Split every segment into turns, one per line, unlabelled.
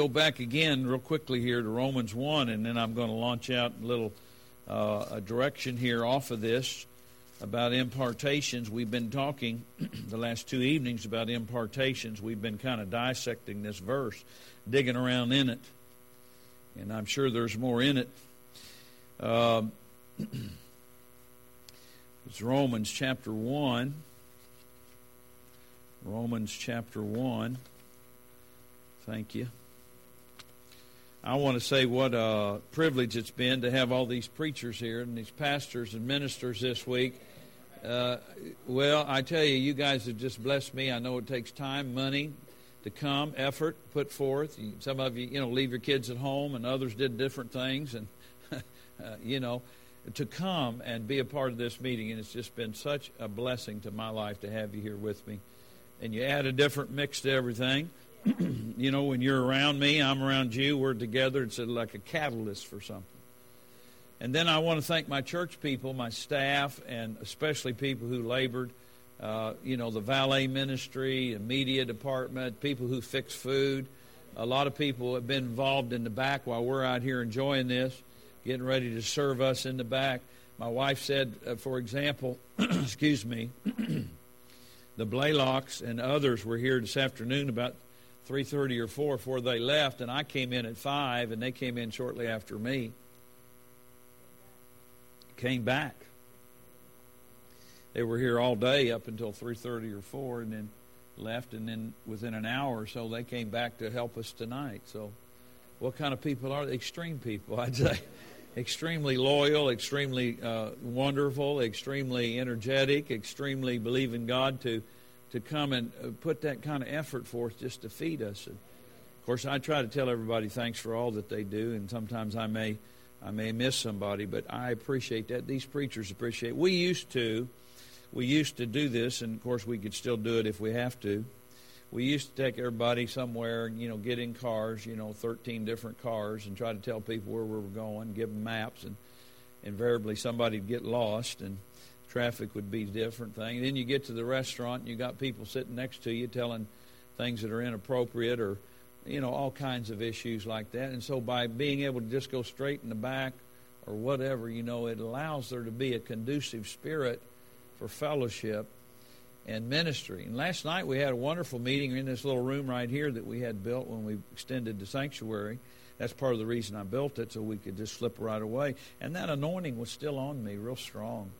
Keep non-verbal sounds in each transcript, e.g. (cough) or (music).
go back again real quickly here to Romans 1, and then I'm going to launch out a little uh, a direction here off of this about impartations. We've been talking (clears throat) the last two evenings about impartations. We've been kind of dissecting this verse, digging around in it, and I'm sure there's more in it. Uh, (clears throat) it's Romans chapter 1. Romans chapter 1. Thank you. I want to say what a privilege it's been to have all these preachers here and these pastors and ministers this week. Uh, well, I tell you, you guys have just blessed me. I know it takes time, money to come, effort put forth. Some of you, you know, leave your kids at home, and others did different things, and (laughs) uh, you know, to come and be a part of this meeting. And it's just been such a blessing to my life to have you here with me. And you add a different mix to everything. (clears throat) you know, when you're around me, I'm around you, we're together. It's like a catalyst for something. And then I want to thank my church people, my staff, and especially people who labored. Uh, you know, the valet ministry, the media department, people who fix food. A lot of people have been involved in the back while we're out here enjoying this, getting ready to serve us in the back. My wife said, uh, for example, (clears throat) excuse me, (clears throat) the Blaylocks and others were here this afternoon about 3.30 or 4 before they left, and I came in at 5, and they came in shortly after me. Came back. They were here all day up until 3.30 or 4, and then left, and then within an hour or so, they came back to help us tonight. So what kind of people are they? Extreme people, (laughs) I'd say. extremely loyal, extremely uh, wonderful, extremely energetic, extremely believe in God to – to come and uh, put that kind of effort forth just to feed us. And of course, I try to tell everybody thanks for all that they do, and sometimes I may I may miss somebody, but I appreciate that. These preachers appreciate. It. We used to, we used to do this, and of course, we could still do it if we have to. We used to take everybody somewhere, you know, get in cars, you know, 13 different cars, and try to tell people where we were going, give them maps, and invariably somebody'd get lost, and traffic would be different thing. Then you get to the restaurant and you got people sitting next to you telling things that are inappropriate or you know all kinds of issues like that. And so by being able to just go straight in the back or whatever, you know, it allows there to be a conducive spirit for fellowship and ministry. And last night we had a wonderful meeting in this little room right here that we had built when we extended the sanctuary. That's part of the reason I built it so we could just slip right away. And that anointing was still on me, real strong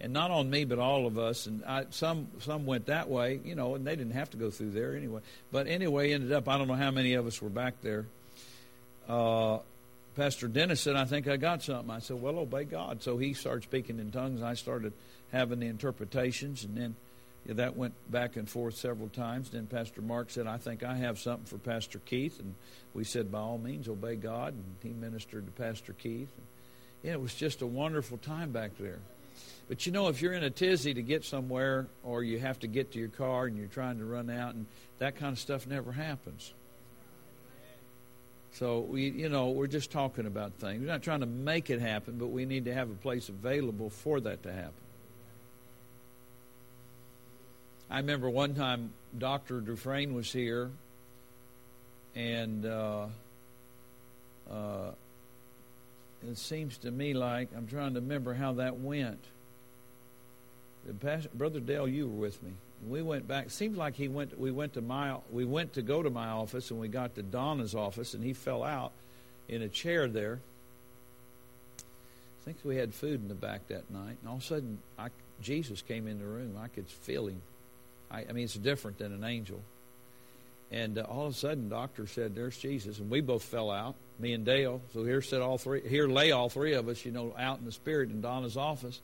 and not on me, but all of us. And I, some some went that way, you know, and they didn't have to go through there anyway. But anyway, ended up. I don't know how many of us were back there. Uh, Pastor Dennis said, "I think I got something." I said, "Well, obey God." So he started speaking in tongues. I started having the interpretations, and then yeah, that went back and forth several times. Then Pastor Mark said, "I think I have something for Pastor Keith," and we said, "By all means, obey God." And he ministered to Pastor Keith. And, yeah, it was just a wonderful time back there. But you know, if you're in a tizzy to get somewhere or you have to get to your car and you're trying to run out and that kind of stuff never happens. So we, you know, we're just talking about things. We're not trying to make it happen, but we need to have a place available for that to happen. I remember one time Dr. Dufresne was here, and uh, uh, it seems to me like I'm trying to remember how that went. Pastor, Brother Dale, you were with me. We went back. Seems like he went. We went to my. We went to go to my office, and we got to Donna's office, and he fell out in a chair there. I think we had food in the back that night, and all of a sudden, I, Jesus came in the room. I could feel him. I, I mean, it's different than an angel. And uh, all of a sudden, doctor said, "There's Jesus," and we both fell out. Me and Dale. So here sit all three. Here lay all three of us, you know, out in the spirit in Donna's office.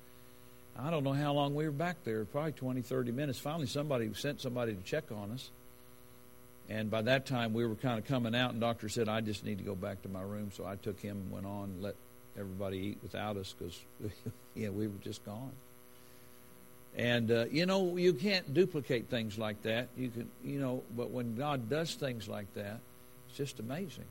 I don't know how long we were back there, probably 20, 30 minutes. Finally, somebody sent somebody to check on us. And by that time, we were kind of coming out, and doctor said, I just need to go back to my room. So I took him and went on and let everybody eat without us because, (laughs) yeah, we were just gone. And, uh, you know, you can't duplicate things like that. You can, you know, but when God does things like that, it's just amazing.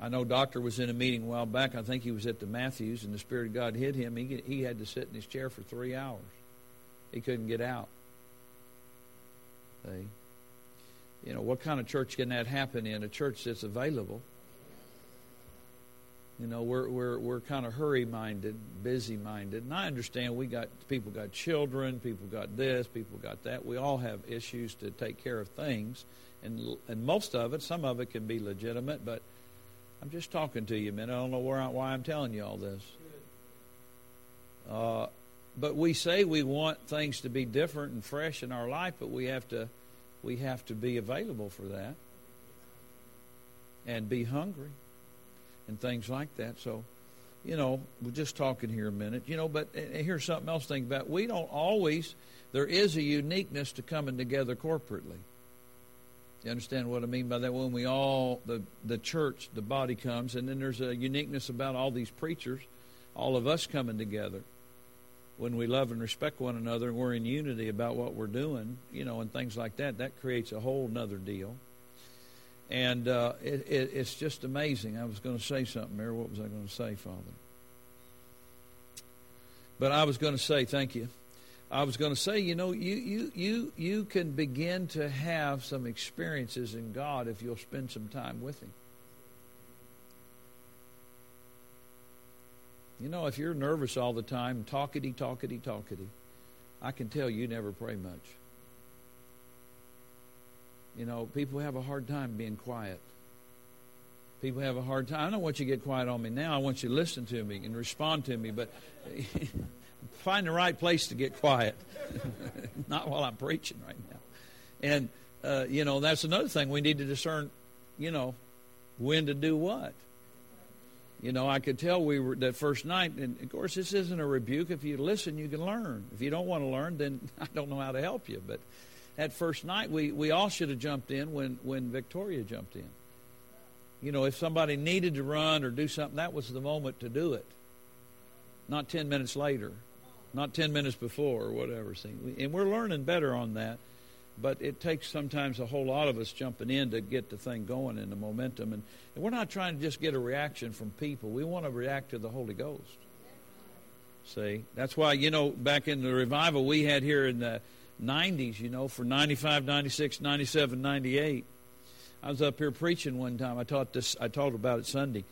I know Doctor was in a meeting a while back. I think he was at the Matthews, and the Spirit of God hit him. He, he had to sit in his chair for three hours. He couldn't get out. See? You know, what kind of church can that happen in? A church that's available. You know, we're we're we're kind of hurry minded, busy minded, and I understand we got people got children, people got this, people got that. We all have issues to take care of things, and and most of it, some of it can be legitimate, but I'm just talking to you, man. I don't know where why I'm telling you all this. Uh, but we say we want things to be different and fresh in our life, but we have to we have to be available for that and be hungry and things like that. So, you know, we're just talking here a minute, you know, but here's something else to think about. We don't always, there is a uniqueness to coming together corporately. You understand what I mean by that? When we all, the, the church, the body comes, and then there's a uniqueness about all these preachers, all of us coming together. When we love and respect one another and we're in unity about what we're doing, you know, and things like that, that creates a whole nother deal. And uh, it, it, it's just amazing. I was going to say something, Mary. What was I going to say, Father? But I was going to say, thank you. I was going to say, you know, you, you, you, you can begin to have some experiences in God if you'll spend some time with Him. You know, if you're nervous all the time, talkity, talkity, talkity, I can tell you never pray much. You know, people have a hard time being quiet. People have a hard time. I don't want you to get quiet on me now. I want you to listen to me and respond to me, but (laughs) find the right place to get quiet. (laughs) Not while I'm preaching right now. And, uh, you know, that's another thing. We need to discern, you know, when to do what. You know, I could tell we were that first night, and of course, this isn't a rebuke. If you listen, you can learn. If you don't want to learn, then (laughs) I don't know how to help you. But that first night, we, we all should have jumped in when, when Victoria jumped in. You know, if somebody needed to run or do something, that was the moment to do it. Not 10 minutes later, not 10 minutes before or whatever. See, and we're learning better on that. But it takes sometimes a whole lot of us jumping in to get the thing going and the momentum. And, and we're not trying to just get a reaction from people. We want to react to the Holy Ghost. See, that's why, you know, back in the revival we had here in the 90s, you know, for 95, 96, 97, 98. I was up here preaching one time. I taught this. I taught about it Sunday.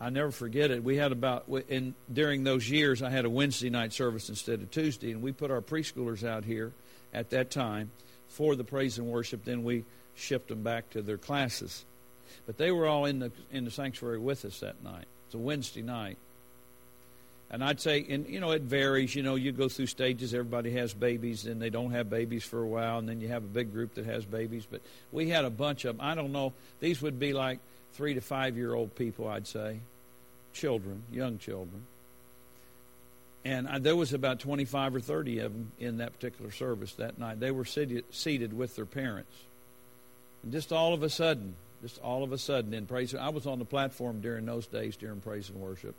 I never forget it. We had about in during those years. I had a Wednesday night service instead of Tuesday, and we put our preschoolers out here at that time for the praise and worship. Then we shipped them back to their classes, but they were all in the in the sanctuary with us that night. It's a Wednesday night, and I'd say, and you know, it varies. You know, you go through stages. Everybody has babies, and they don't have babies for a while, and then you have a big group that has babies. But we had a bunch of them. I don't know. These would be like three to five year old people, I'd say, children, young children. And I, there was about 25 or 30 of them in that particular service that night. They were seated, seated with their parents. And just all of a sudden, just all of a sudden in praise, I was on the platform during those days during praise and worship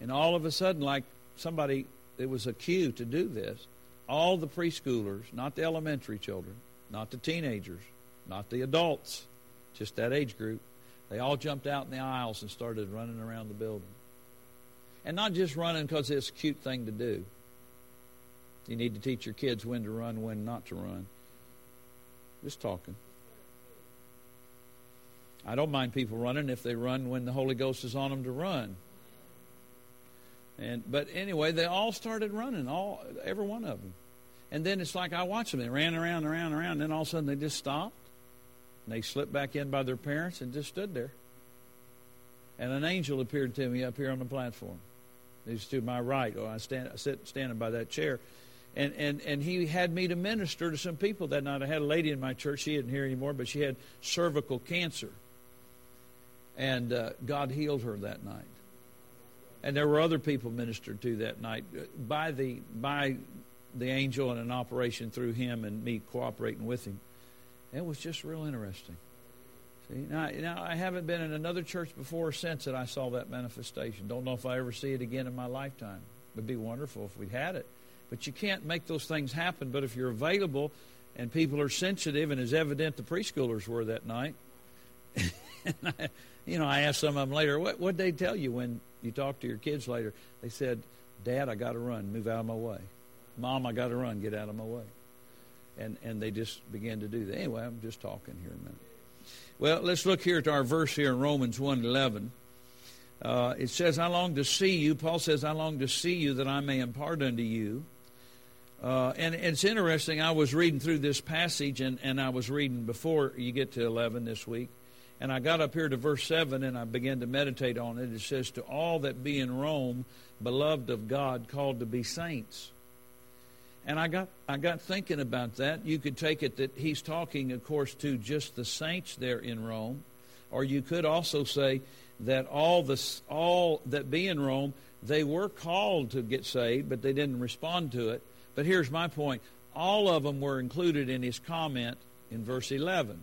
and all of a sudden, like somebody, it was a cue to do this. All the preschoolers, not the elementary children, not the teenagers, not the adults, just that age group, they all jumped out in the aisles and started running around the building. And not just running because it's a cute thing to do. You need to teach your kids when to run, when not to run. Just talking. I don't mind people running if they run when the Holy Ghost is on them to run. And but anyway, they all started running, all every one of them. And then it's like I watched them. They ran around, around, around. And then all of a sudden they just stopped. And they slipped back in by their parents and just stood there. And an angel appeared to me up here on the platform. He's to my right. Oh, I stand, I sit standing by that chair. And, and, and he had me to minister to some people that night. I had a lady in my church. She isn't here anymore, but she had cervical cancer. And uh, God healed her that night and there were other people ministered to that night by the by the angel and an operation through him and me cooperating with him. It was just real interesting. See, now, now I haven't been in another church before or since that I saw that manifestation. Don't know if I ever see it again in my lifetime. It would be wonderful if we had it. But you can't make those things happen. But if you're available and people are sensitive, and as evident the preschoolers were that night, I, (laughs) you know, I asked some of them later, what what they tell you when you talk to your kids later, they said, Dad, I got to run. Move out of my way. Mom, I got to run. Get out of my way. And, and they just began to do that. Anyway, I'm just talking here a minute. Well, let's look here at our verse here in Romans 1.11. Uh, it says, I long to see you. Paul says, I long to see you that I may impart unto you. Uh, and it's interesting. I was reading through this passage, and, and I was reading before you get to 11 this week. And I got up here to verse 7 and I began to meditate on it. It says, To all that be in Rome, beloved of God, called to be saints. And I got, I got thinking about that. You could take it that he's talking, of course, to just the saints there in Rome. Or you could also say that all, the, all that be in Rome, they were called to get saved, but they didn't respond to it. But here's my point all of them were included in his comment in verse 11.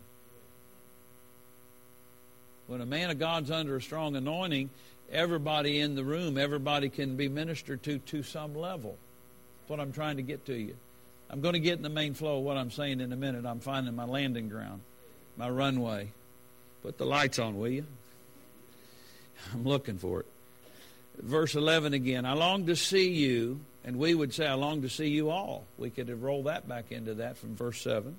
When a man of God's under a strong anointing, everybody in the room, everybody can be ministered to to some level. That's what I'm trying to get to you. I'm going to get in the main flow of what I'm saying in a minute. I'm finding my landing ground, my runway. Put the lights on, will you? I'm looking for it. Verse 11 again. I long to see you, and we would say, I long to see you all. We could have rolled that back into that from verse 7.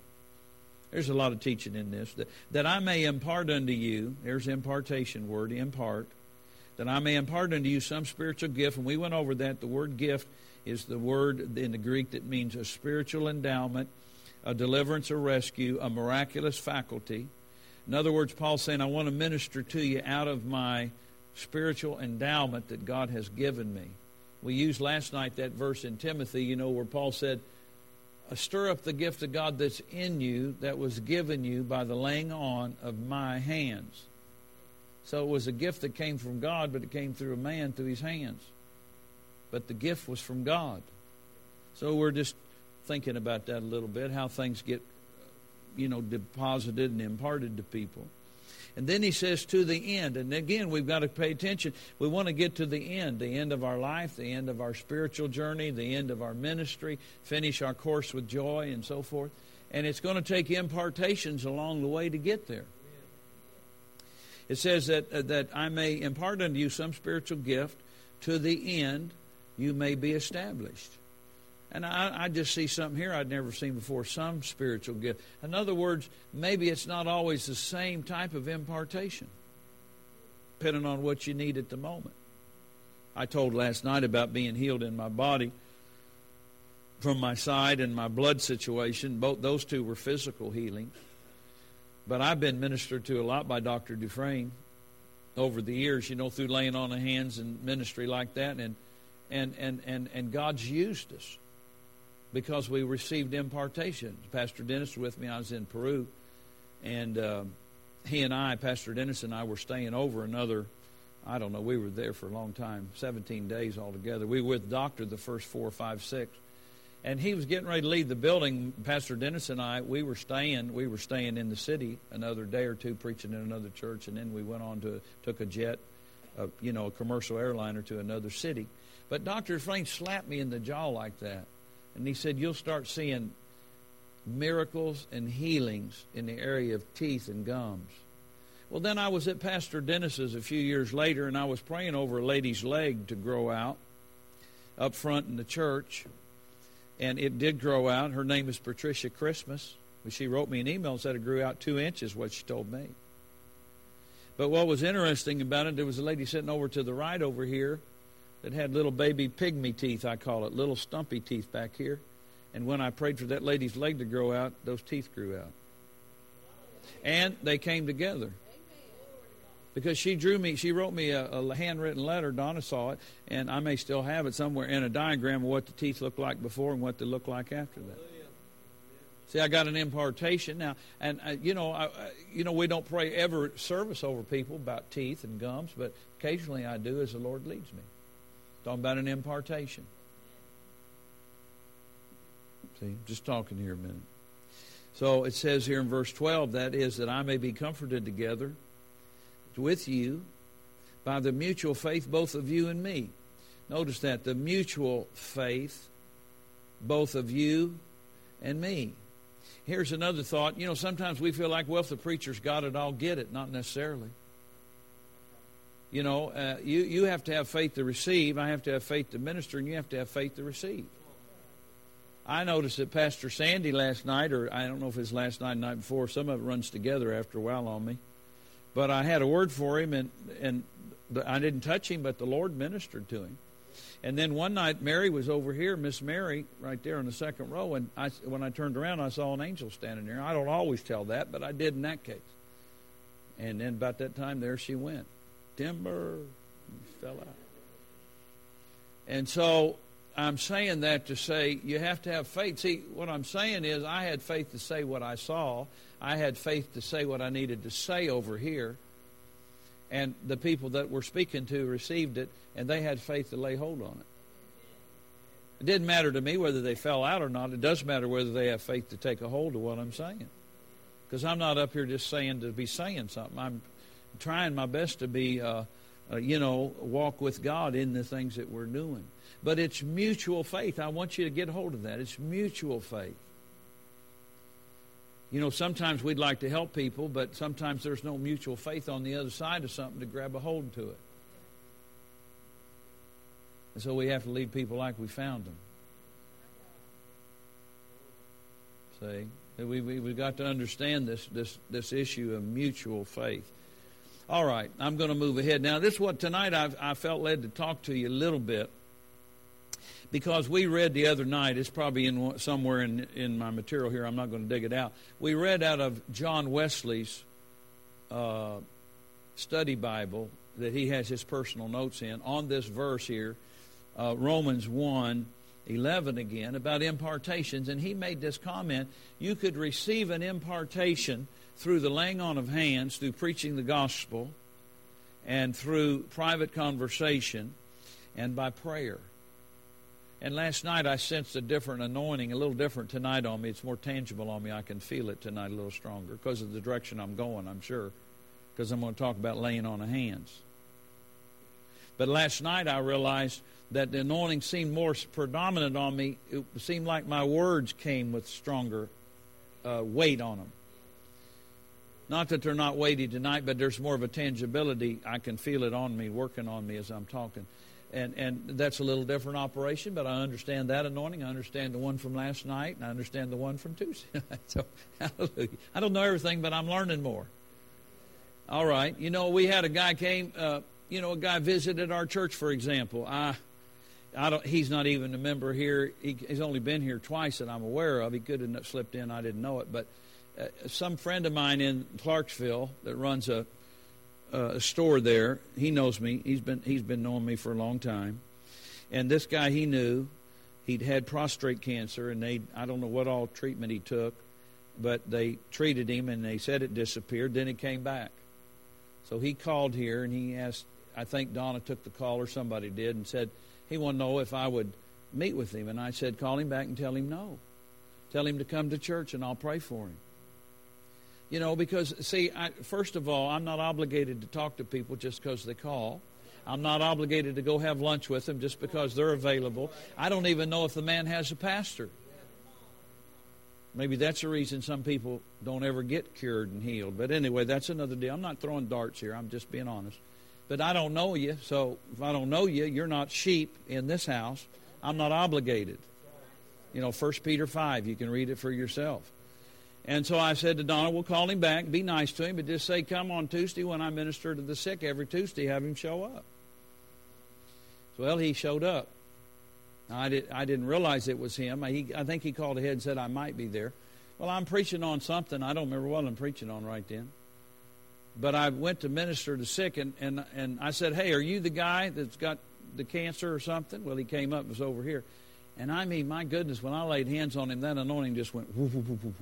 There's a lot of teaching in this. That, that I may impart unto you, there's impartation word, impart, that I may impart unto you some spiritual gift. And we went over that. The word gift is the word in the Greek that means a spiritual endowment, a deliverance or rescue, a miraculous faculty. In other words, Paul's saying, I want to minister to you out of my spiritual endowment that God has given me. We used last night that verse in Timothy, you know, where Paul said, uh, stir up the gift of God that's in you that was given you by the laying on of my hands. So it was a gift that came from God, but it came through a man through his hands. But the gift was from God. So we're just thinking about that a little bit, how things get, you know, deposited and imparted to people. And then he says to the end. And again, we've got to pay attention. We want to get to the end, the end of our life, the end of our spiritual journey, the end of our ministry, finish our course with joy and so forth. And it's going to take impartations along the way to get there. It says that, uh, that I may impart unto you some spiritual gift to the end you may be established. And I, I, just see something here I'd never seen before some spiritual gift. In other words, maybe it's not always the same type of impartation, depending on what you need at the moment. I told last night about being healed in my body from my side and my blood situation. Both those two were physical healing. But I've been ministered to a lot by Dr. Dufresne over the years, you know, through laying on of hands and ministry like that. And, and, and, and, and God's used us because we received impartation. Pastor Dennis was with me. I was in Peru, and uh, he and I, Pastor Dennis and I, were staying over another. I don't know. We were there for a long time, 17 days altogether. We were with Doctor the first four, five, six, and he was getting ready to leave the building. Pastor Dennis and I, we were staying. We were staying in the city another day or two, preaching in another church, and then we went on to took a jet, uh, you know, a commercial airliner to another city. But Doctor Frank slapped me in the jaw like that and he said, You'll start seeing miracles and healings in the area of teeth and gums. Well, then I was at Pastor Dennis's a few years later, and I was praying over a lady's leg to grow out up front in the church. And it did grow out. Her name is Patricia Christmas. She wrote me an email and said it grew out two inches, what she told me. But what was interesting about it, there was a lady sitting over to the right over here that had little baby pygmy teeth, I call it, little stumpy teeth back here. And when I prayed for that lady's leg to grow out, those teeth grew out. And they came together. Because she drew me, she wrote me a, a handwritten letter. Donna saw it, and I may still have it somewhere in a diagram of what the teeth looked like before and what they look like after that. See, I got an impartation now, and uh, you know, I, you know, we don't pray ever service over people about teeth and gums, but occasionally I do as the Lord leads me. Talking about an impartation. See, just talking here a minute. So it says here in verse 12, that is, that I may be comforted together with you by the mutual faith, both of you and me. Notice that the mutual faith, both of you and me. Here's another thought. You know, sometimes we feel like, well, if the preacher's got it, I'll get it. Not necessarily. You know, uh, you, you have to have faith to receive. I have to have faith to minister, and you have to have faith to receive. I noticed that Pastor Sandy last night, or I don't know if it's last night, night before, some of it runs together after a while on me. But I had a word for him, and and I didn't touch him, but the Lord ministered to him. And then one night, Mary was over here, Miss Mary, right there in the second row. And I, when I turned around, I saw an angel standing there. I don't always tell that, but I did in that case. And then about that time, there she went. Timber fell out. And so I'm saying that to say you have to have faith. See, what I'm saying is I had faith to say what I saw. I had faith to say what I needed to say over here and the people that we're speaking to received it, and they had faith to lay hold on it. It didn't matter to me whether they fell out or not. It does matter whether they have faith to take a hold of what I'm saying. Because I'm not up here just saying to be saying something. I'm trying my best to be, uh, uh, you know, walk with God in the things that we're doing. But it's mutual faith. I want you to get hold of that. It's mutual faith. You know, sometimes we'd like to help people, but sometimes there's no mutual faith on the other side of something to grab a hold to it. And so we have to leave people like we found them. See, we, we, we've got to understand this, this, this issue of mutual faith. All right, I'm going to move ahead. Now, this is what tonight I've, I felt led to talk to you a little bit because we read the other night, it's probably in somewhere in, in my material here, I'm not going to dig it out. We read out of John Wesley's uh, study Bible that he has his personal notes in on this verse here, uh, Romans 1 11 again, about impartations. And he made this comment you could receive an impartation through the laying on of hands, through preaching the gospel, and through private conversation, and by prayer. And last night I sensed a different anointing, a little different tonight on me. It's more tangible on me. I can feel it tonight a little stronger because of the direction I'm going, I'm sure. Because I'm going to talk about laying on of hands. But last night I realized that the anointing seemed more predominant on me. It seemed like my words came with stronger uh, weight on them. Not that they're not weighty tonight, but there's more of a tangibility. I can feel it on me, working on me as I'm talking and and that's a little different operation, but I understand that anointing. I understand the one from last night, and I understand the one from Tuesday. (laughs) so, hallelujah. I don't know everything, but I'm learning more. All right, you know, we had a guy came. Uh, you know, a guy visited our church, for example. I, I don't. He's not even a member here. He, he's only been here twice that I'm aware of. He could have slipped in. I didn't know it, but. Uh, some friend of mine in Clarksville that runs a a store there. He knows me. He's been he's been knowing me for a long time. And this guy he knew, he'd had prostate cancer, and they I don't know what all treatment he took, but they treated him, and they said it disappeared. Then it came back. So he called here, and he asked. I think Donna took the call, or somebody did, and said he wanted to know if I would meet with him. And I said, call him back and tell him no. Tell him to come to church, and I'll pray for him. You know, because, see, I, first of all, I'm not obligated to talk to people just because they call. I'm not obligated to go have lunch with them just because they're available. I don't even know if the man has a pastor. Maybe that's the reason some people don't ever get cured and healed. But anyway, that's another deal. I'm not throwing darts here. I'm just being honest. But I don't know you, so if I don't know you, you're not sheep in this house. I'm not obligated. You know, 1 Peter 5, you can read it for yourself. And so I said to Donna, we'll call him back, be nice to him, but just say, come on Tuesday when I minister to the sick every Tuesday, have him show up. Well, he showed up. I, did, I didn't realize it was him. I, I think he called ahead and said I might be there. Well, I'm preaching on something. I don't remember what I'm preaching on right then. But I went to minister to sick, and, and, and I said, hey, are you the guy that's got the cancer or something? Well, he came up, and was over here. And I mean, my goodness, when I laid hands on him, that anointing just went whoop, whoop, whoop,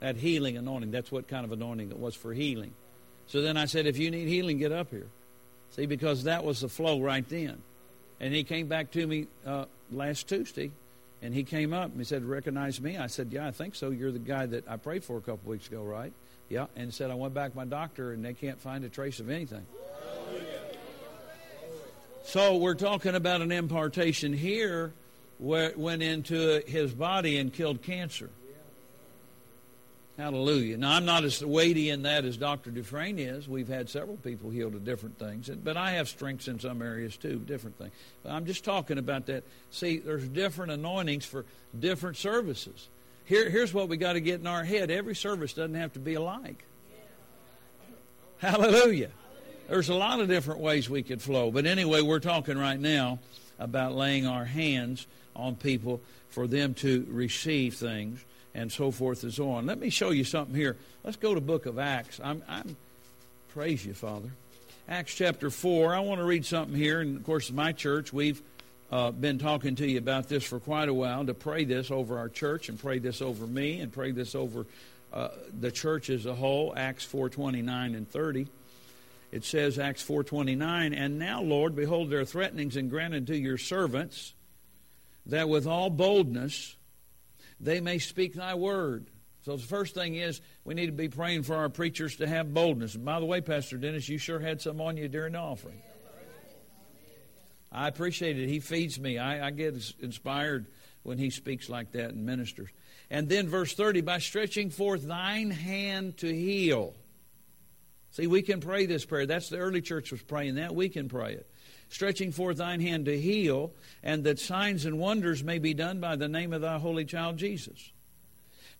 That healing anointing, that's what kind of anointing it was for healing. So then I said, if you need healing, get up here. See, because that was the flow right then. And he came back to me uh, last Tuesday, and he came up and he said, recognize me? I said, yeah, I think so. You're the guy that I prayed for a couple weeks ago, right? Yeah. And said, I went back to my doctor, and they can't find a trace of anything. So we're talking about an impartation here where it went into his body and killed cancer. Hallelujah. Now, I'm not as weighty in that as Dr. Dufresne is. We've had several people healed of different things, but I have strengths in some areas too, different things. But I'm just talking about that. See, there's different anointings for different services. Here, here's what we got to get in our head every service doesn't have to be alike. Hallelujah. There's a lot of different ways we could flow. But anyway, we're talking right now about laying our hands on people for them to receive things and so forth and so on. Let me show you something here. Let's go to book of Acts. I'm, I'm praise you, Father. Acts chapter 4. I want to read something here. And of course, my church, we've uh, been talking to you about this for quite a while to pray this over our church and pray this over me and pray this over uh, the church as a whole. Acts 4:29 and 30. It says Acts 4:29, and now Lord, behold their threatenings and granted to your servants that with all boldness they may speak thy word. So the first thing is we need to be praying for our preachers to have boldness. And by the way, Pastor Dennis, you sure had some on you during the offering. I appreciate it. He feeds me. I, I get inspired when he speaks like that and ministers. And then verse 30, by stretching forth thine hand to heal. See, we can pray this prayer. That's the early church was praying that. We can pray it stretching forth thine hand to heal, and that signs and wonders may be done by the name of thy holy child Jesus.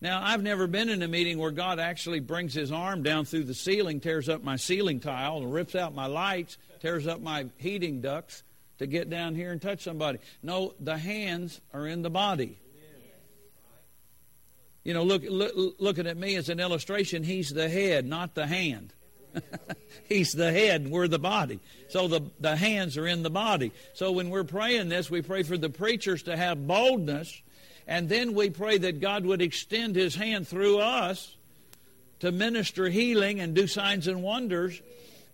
Now, I've never been in a meeting where God actually brings his arm down through the ceiling, tears up my ceiling tile, and rips out my lights, tears up my heating ducts to get down here and touch somebody. No, the hands are in the body. You know, look, look looking at me as an illustration, he's the head, not the hand. (laughs) He's the head, we're the body. So the, the hands are in the body. So when we're praying this, we pray for the preachers to have boldness, and then we pray that God would extend His hand through us to minister healing and do signs and wonders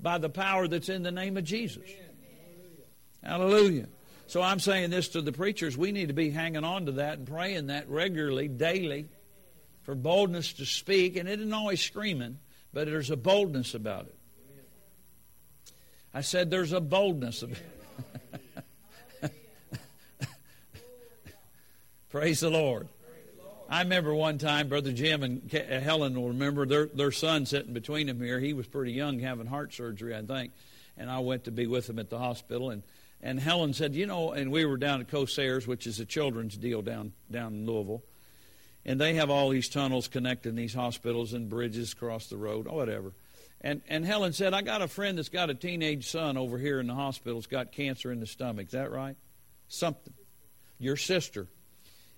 by the power that's in the name of Jesus. Hallelujah. So I'm saying this to the preachers. We need to be hanging on to that and praying that regularly, daily, for boldness to speak. And it isn't always screaming but there's a boldness about it. I said there's a boldness about it. (laughs) Praise the Lord. I remember one time, Brother Jim and uh, Helen will remember their, their son sitting between them here. He was pretty young, having heart surgery, I think. And I went to be with him at the hospital. And, and Helen said, You know, and we were down at Kosair's, which is a children's deal down, down in Louisville. And they have all these tunnels connecting these hospitals and bridges across the road, or whatever. And, and Helen said, I got a friend that's got a teenage son over here in the hospital. He's got cancer in the stomach. Is that right? Something. Your sister.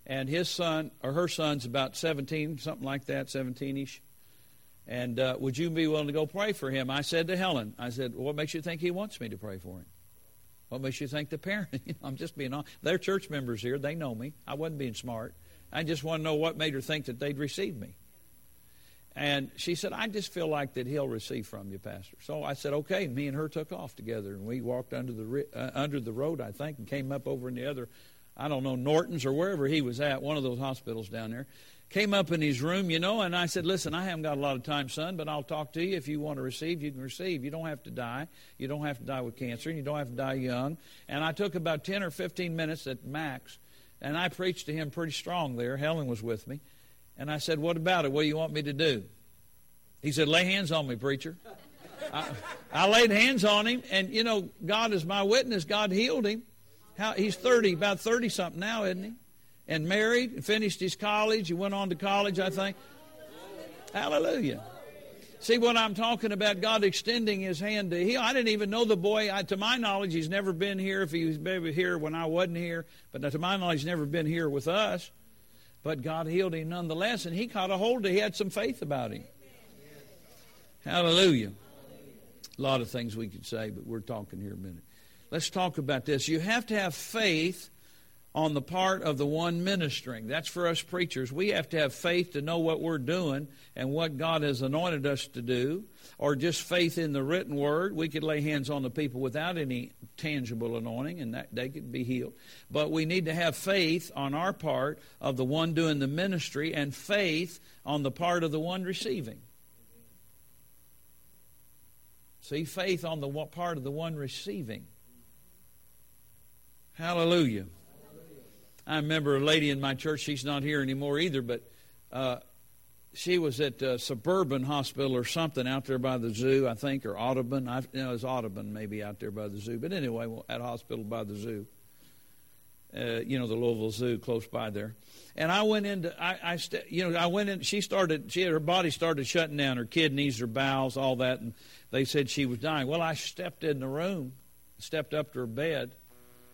And his son, or her son's about 17, something like that, 17 ish. And uh, would you be willing to go pray for him? I said to Helen, I said, What makes you think he wants me to pray for him? What makes you think the parent? (laughs) I'm just being honest. They're church members here. They know me. I wasn't being smart. I just want to know what made her think that they'd receive me. And she said, I just feel like that he'll receive from you, Pastor. So I said, okay. Me and her took off together, and we walked under the uh, under the road, I think, and came up over in the other, I don't know, Norton's or wherever he was at, one of those hospitals down there. Came up in his room, you know, and I said, listen, I haven't got a lot of time, son, but I'll talk to you. If you want to receive, you can receive. You don't have to die. You don't have to die with cancer, and you don't have to die young. And I took about 10 or 15 minutes at max and I preached to him pretty strong there. Helen was with me. And I said, What about it? What do you want me to do? He said, Lay hands on me, preacher. I, I laid hands on him, and you know, God is my witness. God healed him. How, he's 30, about 30 something now, isn't he? And married, and finished his college. He went on to college, I think. Hallelujah. See what I'm talking about? God extending His hand to heal. I didn't even know the boy. I, to my knowledge, he's never been here. If he was maybe here when I wasn't here, but to my knowledge, he's never been here with us. But God healed him nonetheless, and he caught a hold of. He had some faith about him. Hallelujah. A lot of things we could say, but we're talking here a minute. Let's talk about this. You have to have faith on the part of the one ministering. That's for us preachers. We have to have faith to know what we're doing and what God has anointed us to do, or just faith in the written word. We could lay hands on the people without any tangible anointing, and that they could be healed. But we need to have faith on our part of the one doing the ministry, and faith on the part of the one receiving. See, faith on the part of the one receiving. Hallelujah. I remember a lady in my church, she's not here anymore either, but uh, she was at uh, Suburban Hospital or something out there by the zoo, I think, or Audubon. I, you know, it was Audubon maybe out there by the zoo. But anyway, at hospital by the zoo. Uh, you know, the Louisville Zoo close by there. And I went into, I, I st- you know, I went in. She started, she her body started shutting down, her kidneys, her bowels, all that, and they said she was dying. Well, I stepped in the room, stepped up to her bed,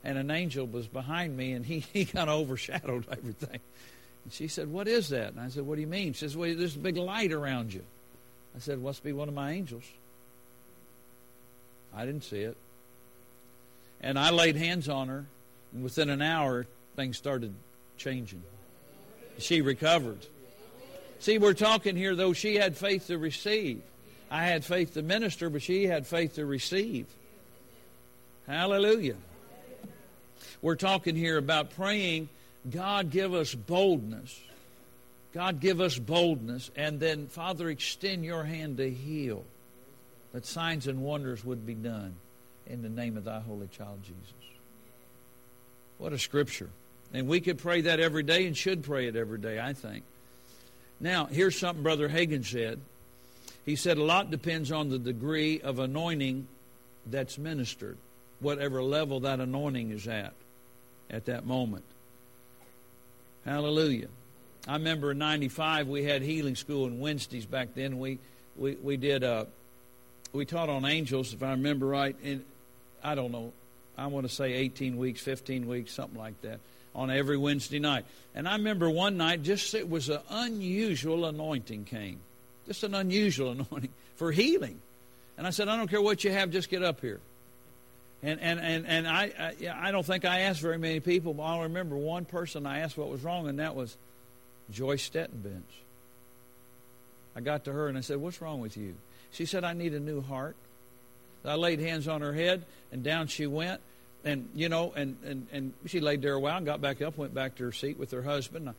and an angel was behind me, and he, (laughs) he kind of overshadowed everything. And she said, What is that? And I said, What do you mean? She says, Well, there's a big light around you. I said, Must be one of my angels. I didn't see it. And I laid hands on her, and within an hour, things started changing. She recovered. See, we're talking here, though, she had faith to receive. I had faith to minister, but she had faith to receive. Hallelujah. We're talking here about praying, God give us boldness. God give us boldness. And then, Father, extend your hand to heal, that signs and wonders would be done in the name of thy holy child Jesus. What a scripture. And we could pray that every day and should pray it every day, I think. Now, here's something Brother Hagin said. He said a lot depends on the degree of anointing that's ministered, whatever level that anointing is at at that moment. Hallelujah. I remember in 95 we had healing school in Wednesdays back then. We, we, we did, uh, we taught on angels, if I remember right, in, I don't know, I want to say 18 weeks, 15 weeks, something like that, on every Wednesday night. And I remember one night, just it was an unusual anointing came. Just an unusual (laughs) anointing for healing. And I said, I don't care what you have, just get up here. And and and, and I, I I don't think I asked very many people, but I remember one person I asked what was wrong, and that was Joyce Stettenbench. I got to her and I said, "What's wrong with you?" She said, "I need a new heart." I laid hands on her head, and down she went. And you know, and and and she laid there a while, and got back up, went back to her seat with her husband.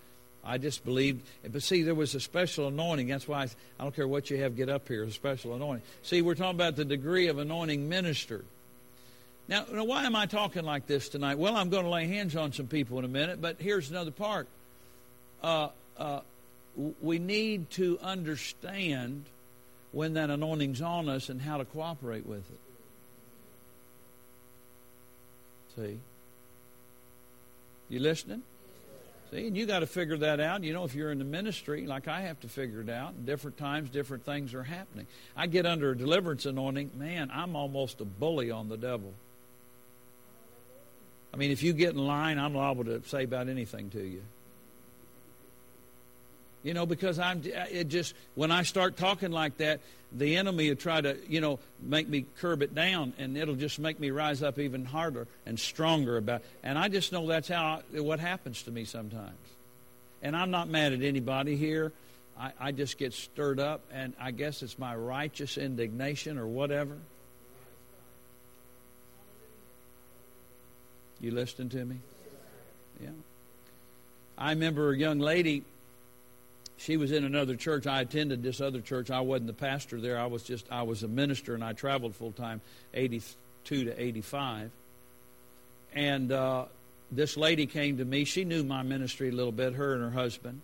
I just believed. But see, there was a special anointing. That's why I, I don't care what you have, get up here. A special anointing. See, we're talking about the degree of anointing ministered. Now, now, why am I talking like this tonight? Well, I'm going to lay hands on some people in a minute, but here's another part. Uh, uh, we need to understand when that anointing's on us and how to cooperate with it. See? You listening? See, and you got to figure that out. You know, if you're in the ministry, like I have to figure it out, different times, different things are happening. I get under a deliverance anointing, man, I'm almost a bully on the devil. I mean, if you get in line, I'm liable to say about anything to you. You know, because I'm it just when I start talking like that, the enemy will try to, you know, make me curb it down, and it'll just make me rise up even harder and stronger about. And I just know that's how what happens to me sometimes. And I'm not mad at anybody here. I, I just get stirred up, and I guess it's my righteous indignation or whatever. You listening to me? Yeah. I remember a young lady. She was in another church. I attended this other church. I wasn't the pastor there. I was just I was a minister, and I traveled full time, eighty-two to eighty-five. And uh, this lady came to me. She knew my ministry a little bit. Her and her husband.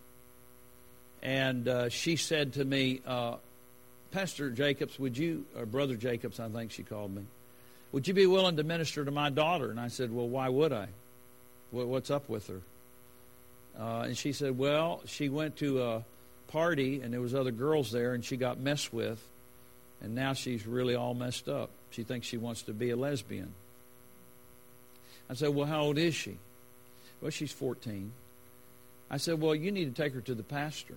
And uh, she said to me, uh, Pastor Jacobs, would you, or Brother Jacobs, I think she called me. Would you be willing to minister to my daughter? And I said, Well, why would I? What's up with her? Uh, and she said, Well, she went to a party and there was other girls there and she got messed with. And now she's really all messed up. She thinks she wants to be a lesbian. I said, Well, how old is she? Well, she's 14. I said, Well, you need to take her to the pastor.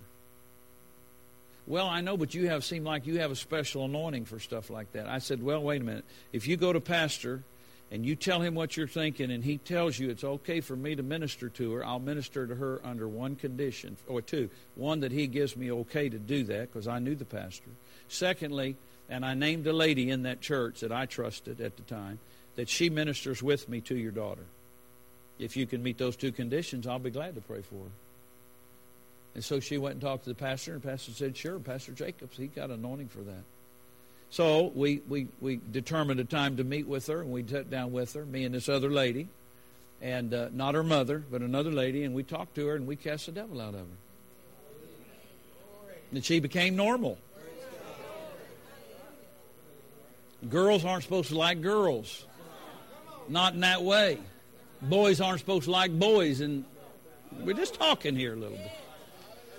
Well, I know, but you have seemed like you have a special anointing for stuff like that. I said, Well, wait a minute. If you go to pastor and you tell him what you're thinking and he tells you it's okay for me to minister to her, I'll minister to her under one condition, or two. One, that he gives me okay to do that because I knew the pastor. Secondly, and I named a lady in that church that I trusted at the time, that she ministers with me to your daughter. If you can meet those two conditions, I'll be glad to pray for her. And so she went and talked to the pastor, and the pastor said, Sure, Pastor Jacobs, he got anointing for that. So we, we, we determined a time to meet with her, and we sat down with her, me and this other lady, and uh, not her mother, but another lady, and we talked to her, and we cast the devil out of her. And she became normal. Girls aren't supposed to like girls. Not in that way. Boys aren't supposed to like boys. And we're just talking here a little bit.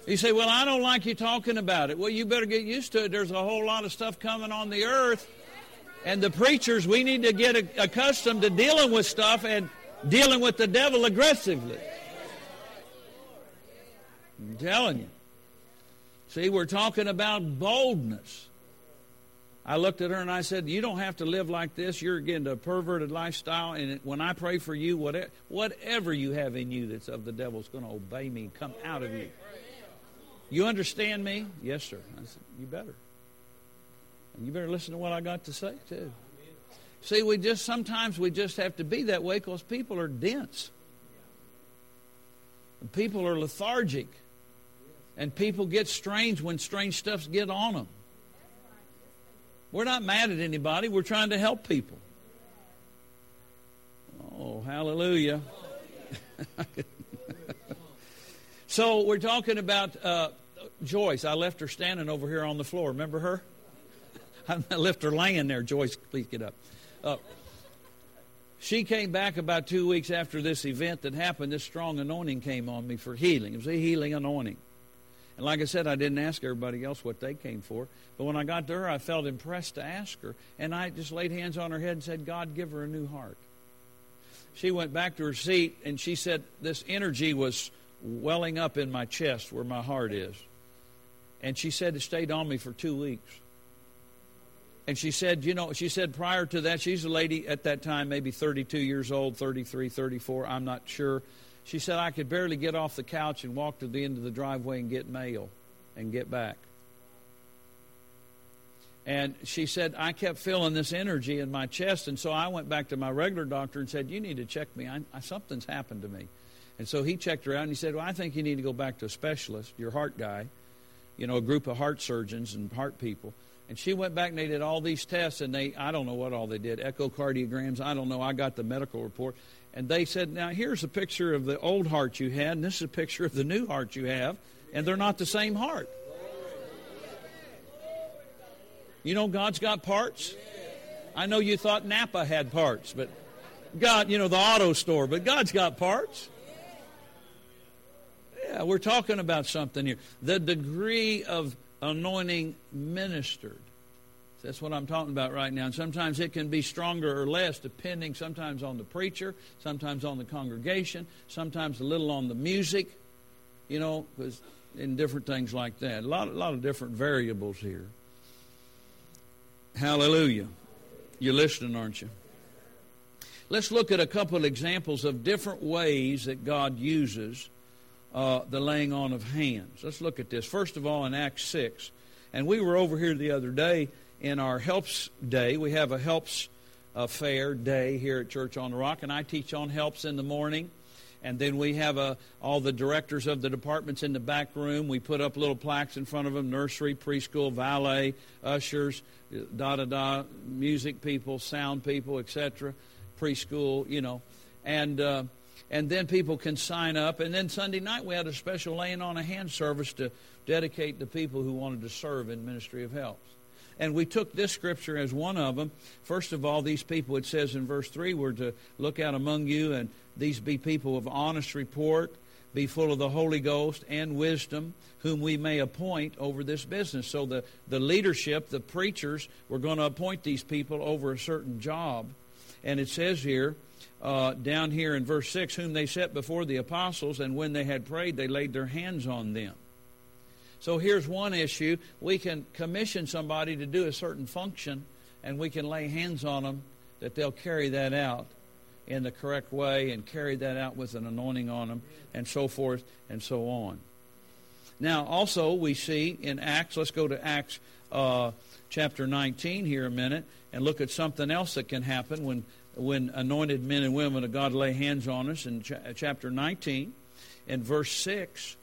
You say, Well, I don't like you talking about it. Well, you better get used to it. There's a whole lot of stuff coming on the earth. And the preachers, we need to get accustomed to dealing with stuff and dealing with the devil aggressively. I'm telling you. See, we're talking about boldness. I looked at her and I said, You don't have to live like this. You're getting a perverted lifestyle. And when I pray for you, whatever, whatever you have in you that's of the devil is going to obey me come out of you. You understand me? Yes, sir. I said, You better. And you better listen to what I got to say, too. See, we just sometimes we just have to be that way because people are dense. And people are lethargic. And people get strange when strange stuffs get on them. We're not mad at anybody. We're trying to help people. Oh, hallelujah. (laughs) so we're talking about uh, Joyce. I left her standing over here on the floor. Remember her? (laughs) I left her laying there. Joyce, please get up. Uh, she came back about two weeks after this event that happened. This strong anointing came on me for healing. It was a healing anointing. And like I said, I didn't ask everybody else what they came for. But when I got to her, I felt impressed to ask her. And I just laid hands on her head and said, God, give her a new heart. She went back to her seat and she said, This energy was welling up in my chest where my heart is. And she said it stayed on me for two weeks. And she said, you know, she said prior to that, she's a lady at that time, maybe 32 years old, 33, 34, I'm not sure. She said, I could barely get off the couch and walk to the end of the driveway and get mail and get back. And she said, I kept feeling this energy in my chest. And so I went back to my regular doctor and said, You need to check me. I, I, something's happened to me. And so he checked her out and he said, Well, I think you need to go back to a specialist, your heart guy, you know, a group of heart surgeons and heart people. And she went back and they did all these tests and they, I don't know what all they did, echocardiograms, I don't know. I got the medical report. And they said, Now here's a picture of the old heart you had, and this is a picture of the new heart you have, and they're not the same heart. You know, God's got parts. I know you thought Napa had parts, but God, you know, the auto store, but God's got parts. Yeah, we're talking about something here. The degree of anointing ministered. That's what I'm talking about right now. And sometimes it can be stronger or less, depending sometimes on the preacher, sometimes on the congregation, sometimes a little on the music, you know, because in different things like that. A lot, a lot of different variables here. Hallelujah. You're listening, aren't you? Let's look at a couple of examples of different ways that God uses uh, the laying on of hands. Let's look at this. First of all, in Acts 6. And we were over here the other day in our helps day. We have a helps fair day here at Church on the Rock, and I teach on helps in the morning. And then we have uh, all the directors of the departments in the back room. We put up little plaques in front of them nursery, preschool, valet, ushers, da da da, music people, sound people, etc., preschool, you know. And, uh, and then people can sign up. And then Sunday night we had a special laying on a hand service to dedicate the people who wanted to serve in Ministry of Helps. And we took this scripture as one of them. First of all, these people, it says in verse 3, were to look out among you, and these be people of honest report, be full of the Holy Ghost and wisdom, whom we may appoint over this business. So the, the leadership, the preachers, were going to appoint these people over a certain job. And it says here, uh, down here in verse 6, whom they set before the apostles, and when they had prayed, they laid their hands on them. So here's one issue. We can commission somebody to do a certain function, and we can lay hands on them that they'll carry that out in the correct way and carry that out with an anointing on them, and so forth and so on. Now, also, we see in Acts, let's go to Acts uh, chapter 19 here a minute and look at something else that can happen when, when anointed men and women of God lay hands on us in ch- chapter 19 in verse 6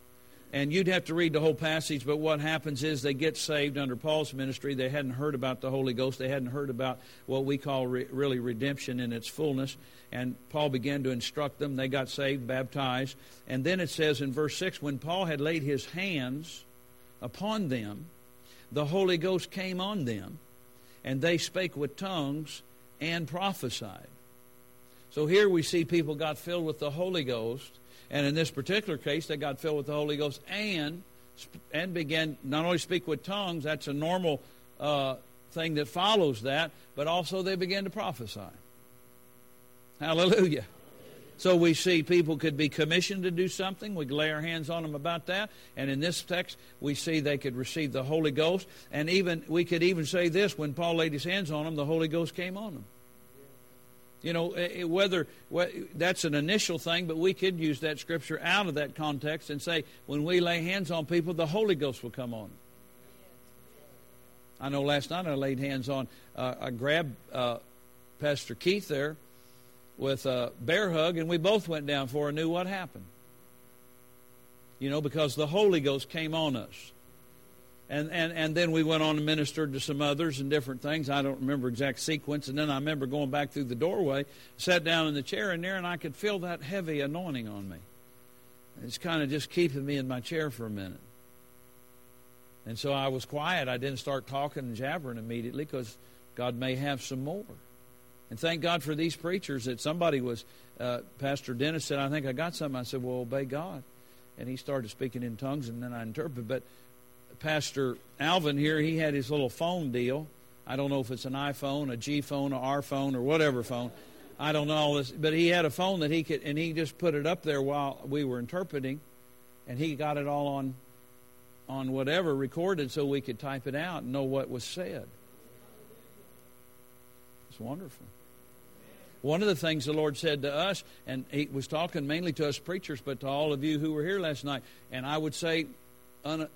and you'd have to read the whole passage, but what happens is they get saved under Paul's ministry. They hadn't heard about the Holy Ghost. They hadn't heard about what we call re- really redemption in its fullness. And Paul began to instruct them. They got saved, baptized. And then it says in verse 6 when Paul had laid his hands upon them, the Holy Ghost came on them, and they spake with tongues and prophesied. So here we see people got filled with the Holy Ghost, and in this particular case, they got filled with the Holy Ghost and and began not only speak with tongues. That's a normal uh, thing that follows that, but also they began to prophesy. Hallelujah. So we see people could be commissioned to do something. We lay our hands on them about that. And in this text, we see they could receive the Holy Ghost. And even we could even say this: when Paul laid his hands on them, the Holy Ghost came on them. You know, eh, eh, whether that's an initial thing, but we could use that scripture out of that context and say, when we lay hands on people, the Holy Ghost will come on. I know last night I laid hands on, uh, I grabbed uh, Pastor Keith there with a bear hug, and we both went down for and knew what happened. You know, because the Holy Ghost came on us. And, and, and then we went on and ministered to some others and different things. I don't remember exact sequence. And then I remember going back through the doorway, sat down in the chair in there, and I could feel that heavy anointing on me. It's kind of just keeping me in my chair for a minute. And so I was quiet. I didn't start talking and jabbering immediately because God may have some more. And thank God for these preachers that somebody was, uh, Pastor Dennis said, I think I got something. I said, well, obey God. And he started speaking in tongues, and then I interpreted. But Pastor Alvin here, he had his little phone deal. I don't know if it's an iPhone, a G phone, or R phone, or whatever phone. I don't know all this, but he had a phone that he could, and he just put it up there while we were interpreting, and he got it all on, on whatever recorded, so we could type it out and know what was said. It's wonderful. One of the things the Lord said to us, and He was talking mainly to us preachers, but to all of you who were here last night, and I would say, un,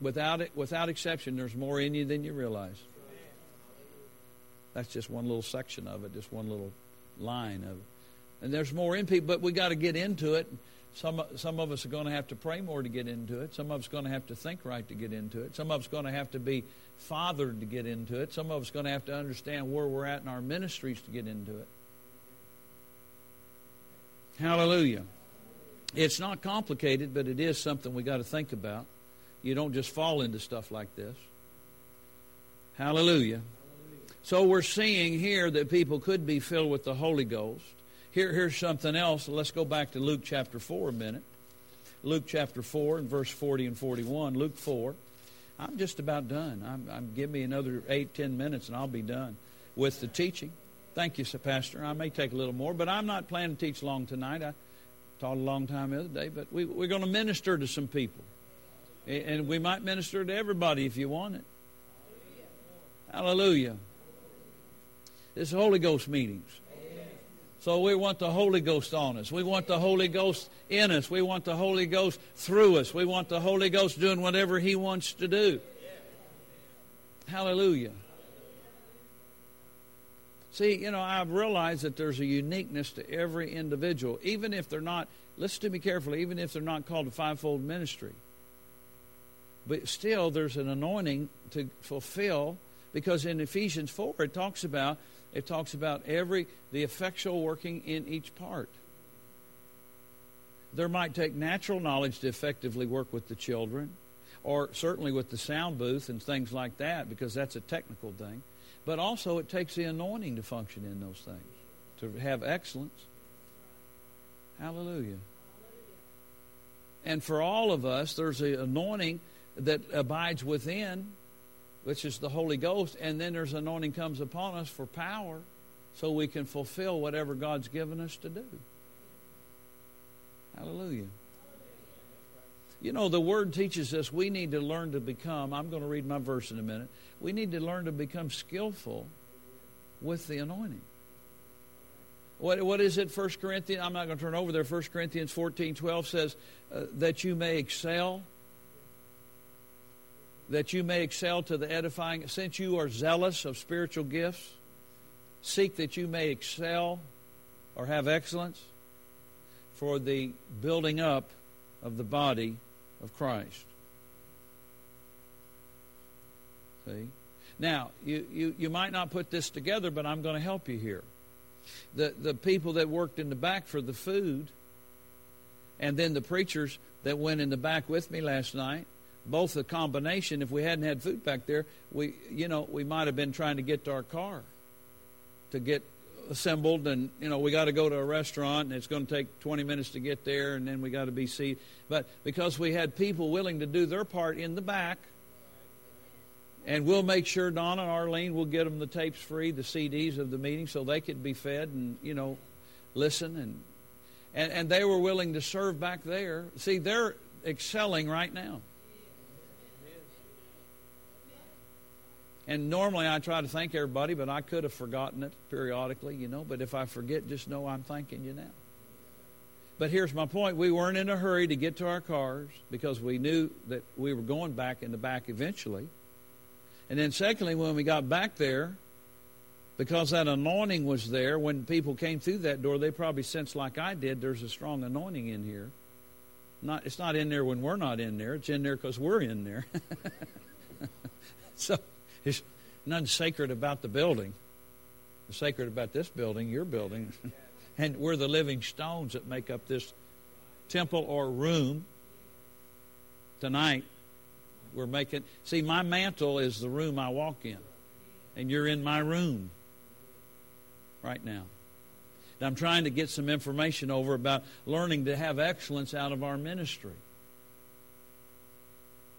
without it, without exception, there's more in you than you realize. That's just one little section of it, just one little line of it. And there's more in people, but we got to get into it. Some some of us are going to have to pray more to get into it. Some of us are going to have to think right to get into it. Some of us are going to have to be fathered to get into it. Some of us are going to have to understand where we're at in our ministries to get into it. Hallelujah. It's not complicated, but it is something we got to think about. You don't just fall into stuff like this. Hallelujah. So we're seeing here that people could be filled with the Holy Ghost. Here, here's something else. Let's go back to Luke chapter 4 a minute. Luke chapter 4 and verse 40 and 41. Luke 4. I'm just about done. I'm, I'm, give me another eight, ten minutes and I'll be done with the teaching. Thank you, Sir Pastor. I may take a little more, but I'm not planning to teach long tonight. I taught a long time the other day, but we, we're going to minister to some people. And we might minister to everybody if you want it. Hallelujah. This is Holy Ghost meetings. So we want the Holy Ghost on us. We want the Holy Ghost in us. We want the Holy Ghost through us. We want the Holy Ghost doing whatever He wants to do. Hallelujah. See, you know, I've realized that there's a uniqueness to every individual, even if they're not, listen to me carefully, even if they're not called a fivefold ministry. But still, there's an anointing to fulfill, because in Ephesians 4, it talks about it talks about every the effectual working in each part. There might take natural knowledge to effectively work with the children, or certainly with the sound booth and things like that, because that's a technical thing. But also, it takes the anointing to function in those things, to have excellence. Hallelujah. And for all of us, there's an anointing that abides within, which is the Holy Ghost, and then there's anointing comes upon us for power so we can fulfill whatever God's given us to do. Hallelujah. You know, the Word teaches us we need to learn to become, I'm going to read my verse in a minute. We need to learn to become skillful with the anointing. What, what is it, 1 Corinthians? I'm not going to turn over there. 1 Corinthians 14 12 says uh, that you may excel, that you may excel to the edifying. Since you are zealous of spiritual gifts, seek that you may excel or have excellence for the building up of the body of Christ. See? Now, you, you, you might not put this together, but I'm going to help you here. The, the people that worked in the back for the food, and then the preachers that went in the back with me last night, both the combination. If we hadn't had food back there, we you know we might have been trying to get to our car to get assembled, and you know we got to go to a restaurant, and it's going to take 20 minutes to get there, and then we got to be seated. But because we had people willing to do their part in the back, and we'll make sure Donna and Arlene will get them the tapes free, the CDs of the meeting, so they could be fed and you know listen and and, and they were willing to serve back there. See, they're excelling right now. And normally I try to thank everybody, but I could have forgotten it periodically, you know. But if I forget, just know I'm thanking you now. But here's my point we weren't in a hurry to get to our cars because we knew that we were going back in the back eventually. And then, secondly, when we got back there, because that anointing was there, when people came through that door, they probably sensed, like I did, there's a strong anointing in here. Not, it's not in there when we're not in there. It's in there because we're in there. (laughs) so there's nothing sacred about the building. Sacred about this building, your building. (laughs) and we're the living stones that make up this temple or room. Tonight, we're making. See, my mantle is the room I walk in. And you're in my room right now. And I'm trying to get some information over about learning to have excellence out of our ministry.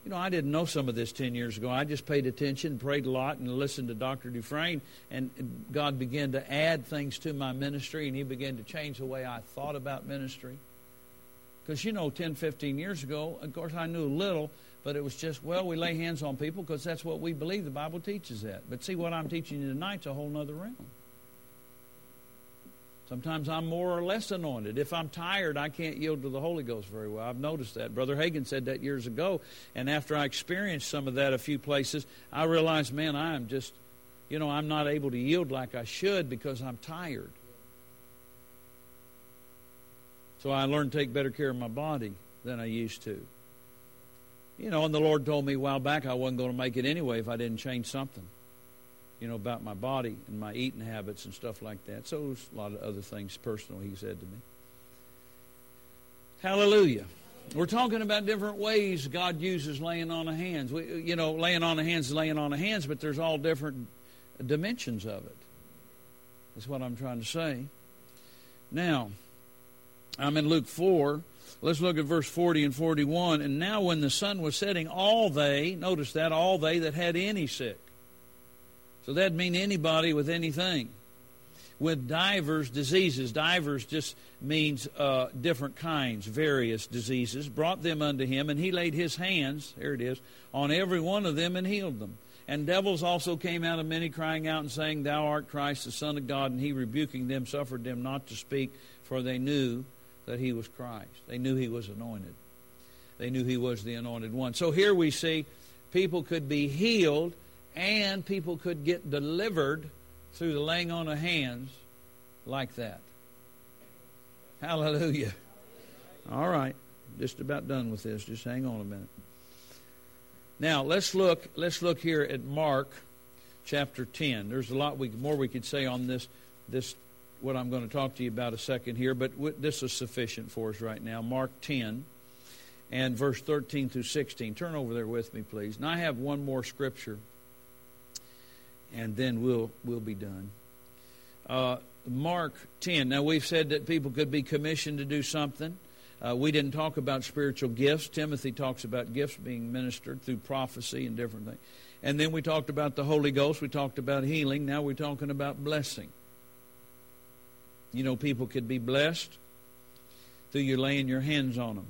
You know, I didn't know some of this 10 years ago. I just paid attention, prayed a lot, and listened to Dr. Dufresne, and God began to add things to my ministry, and He began to change the way I thought about ministry. Because, you know, 10, 15 years ago, of course, I knew little, but it was just, well, we lay hands on people because that's what we believe. The Bible teaches that. But see, what I'm teaching you tonight is a whole other realm. Sometimes I'm more or less anointed. If I'm tired, I can't yield to the Holy Ghost very well. I've noticed that. Brother Hagin said that years ago. And after I experienced some of that a few places, I realized, man, I am just, you know, I'm not able to yield like I should because I'm tired. So I learned to take better care of my body than I used to. You know, and the Lord told me a while back I wasn't going to make it anyway if I didn't change something you know, about my body and my eating habits and stuff like that. So a lot of other things personal he said to me. Hallelujah. We're talking about different ways God uses laying on of hands. We, you know, laying on of hands is laying on of hands, but there's all different dimensions of it. That's what I'm trying to say. Now, I'm in Luke 4. Let's look at verse 40 and 41. And now, when the sun was setting, all they, notice that, all they that had any sick, so that'd mean anybody with anything. With divers diseases, divers just means uh, different kinds, various diseases, brought them unto him, and he laid his hands, there it is, on every one of them and healed them. And devils also came out of many, crying out and saying, Thou art Christ, the Son of God. And he, rebuking them, suffered them not to speak, for they knew that he was Christ. They knew he was anointed. They knew he was the anointed one. So here we see people could be healed and people could get delivered through the laying on of hands like that. Hallelujah. All right, just about done with this. Just hang on a minute. Now let's look. Let's look here at Mark chapter ten. There's a lot we, more we could say on this. This what I'm going to talk to you about a second here, but this is sufficient for us right now. Mark ten and verse 13 through 16. Turn over there with me, please. And I have one more scripture and then we'll we'll be done. Uh, Mark 10. Now we've said that people could be commissioned to do something. Uh, we didn't talk about spiritual gifts. Timothy talks about gifts being ministered through prophecy and different things. And then we talked about the Holy Ghost. We talked about healing. Now we're talking about blessing. You know, people could be blessed through you laying your hands on them.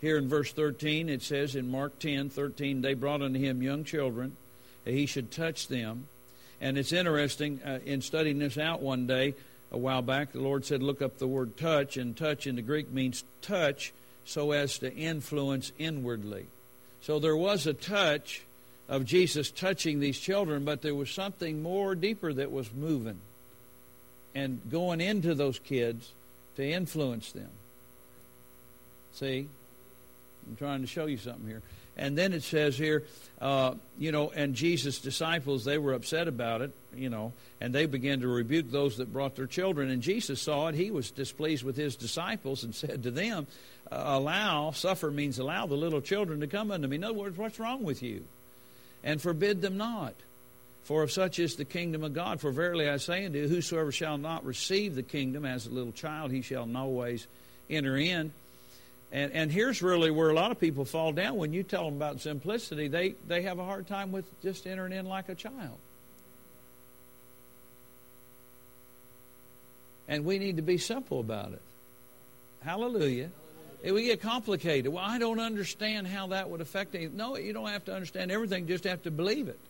Here in verse 13, it says in Mark 10 13, they brought unto him young children he should touch them. And it's interesting, uh, in studying this out one day, a while back, the Lord said, look up the word touch, and touch in the Greek means touch so as to influence inwardly. So there was a touch of Jesus touching these children, but there was something more deeper that was moving and going into those kids to influence them. See? I'm trying to show you something here. And then it says here, uh, you know, and Jesus' disciples, they were upset about it, you know, and they began to rebuke those that brought their children. And Jesus saw it. He was displeased with his disciples and (laughs) said to them, uh, Allow, suffer means allow the little children to come unto me. In other words, what's wrong with you? And forbid them not. For of such is the kingdom of God. For verily I say unto you, whosoever shall not receive the kingdom as a little child, he shall no ways enter in. And, and here's really where a lot of people fall down. When you tell them about simplicity, they, they have a hard time with just entering in like a child. And we need to be simple about it. Hallelujah. If we get complicated. Well, I don't understand how that would affect anything. No, you don't have to understand everything, just have to believe it.